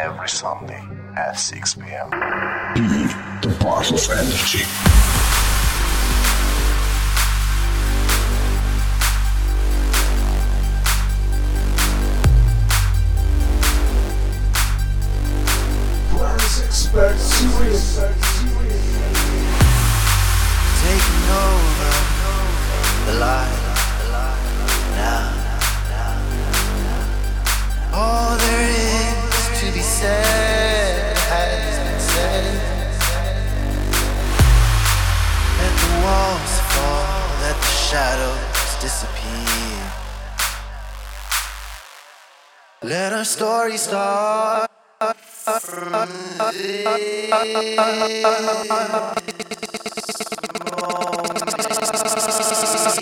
Every Sunday at 6 p.m. Be the part of energy. expert serious. Taking over the light now. All there is to be let the walls fall, let the shadows disappear. Let our story start from this.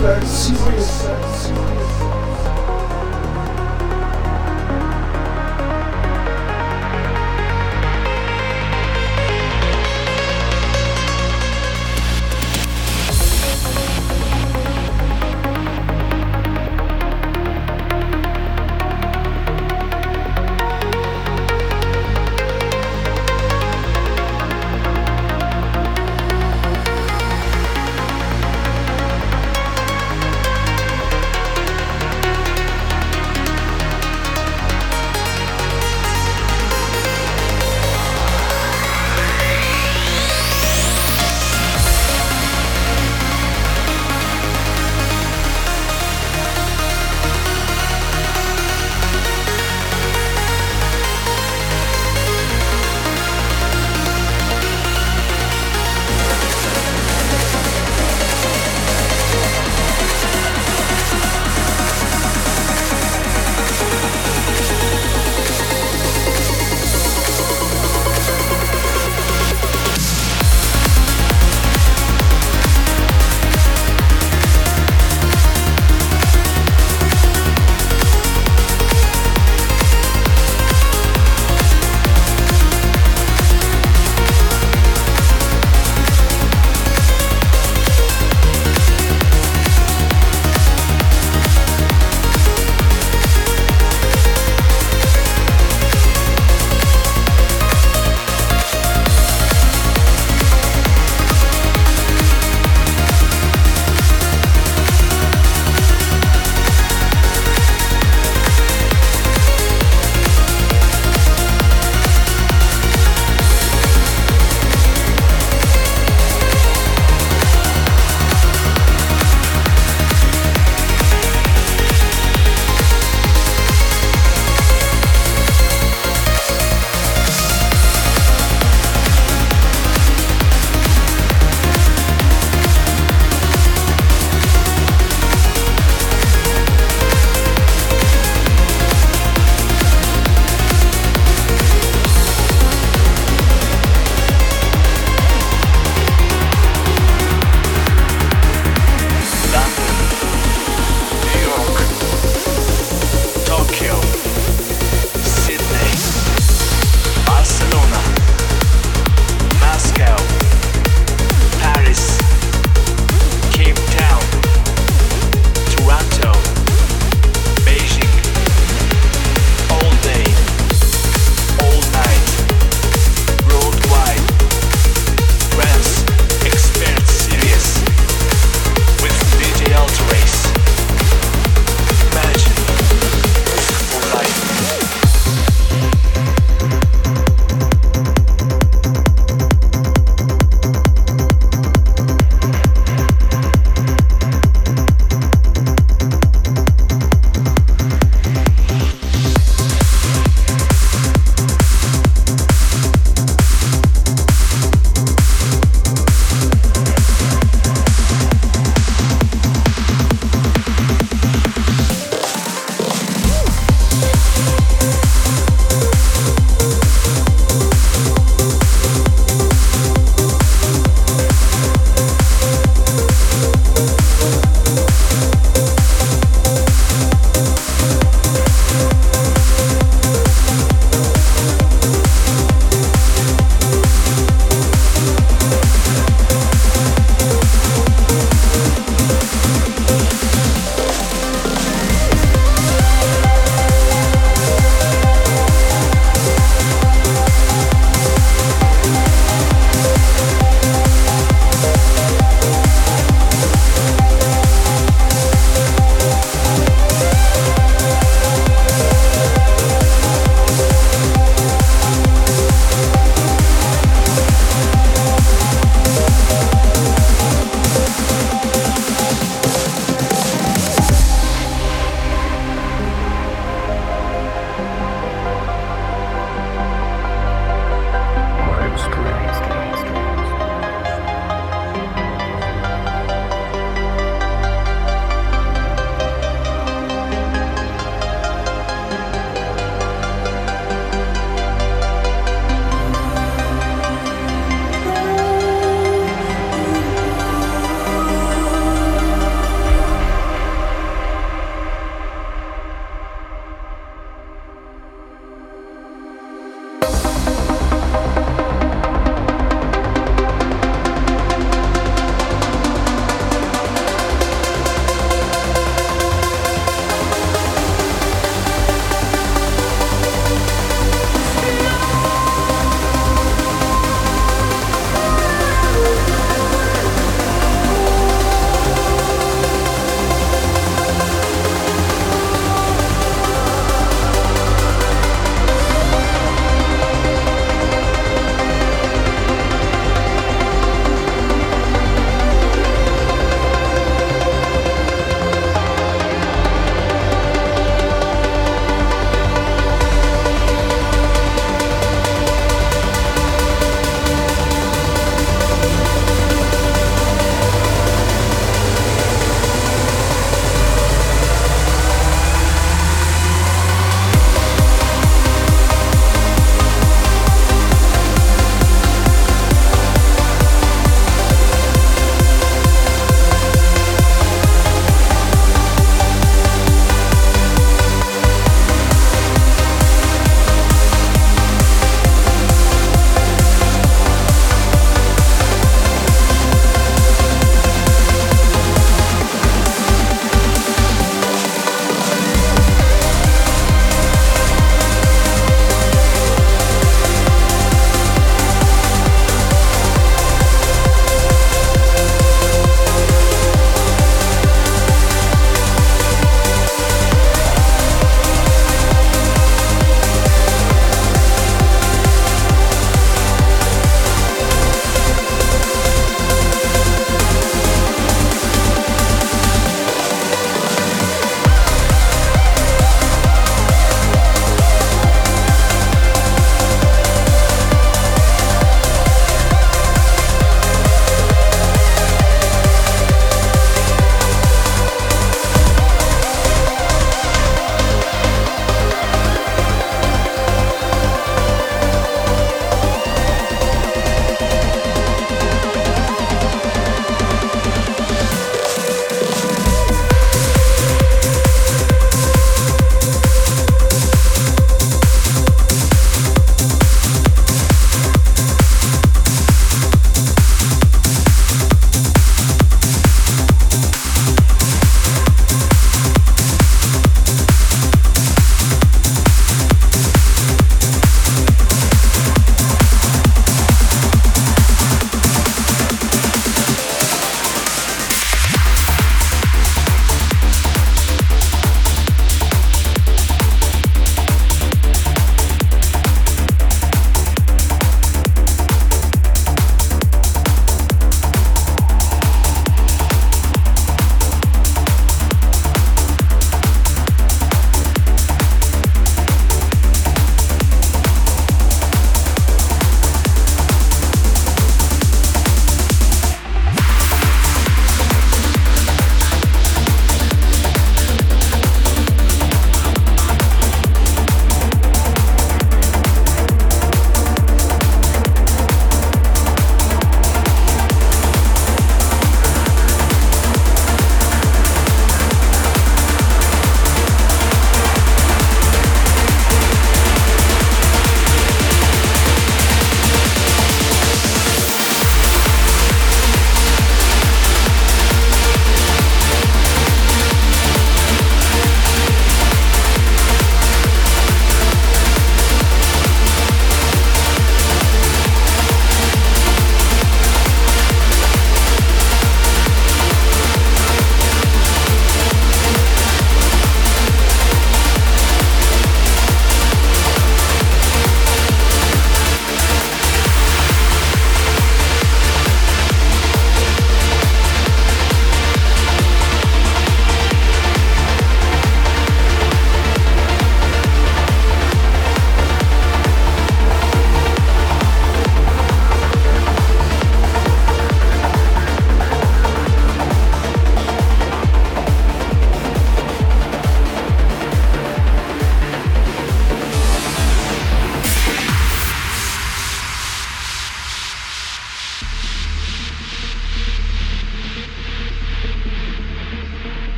Suicide. Suicide.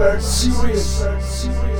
Experts, serious.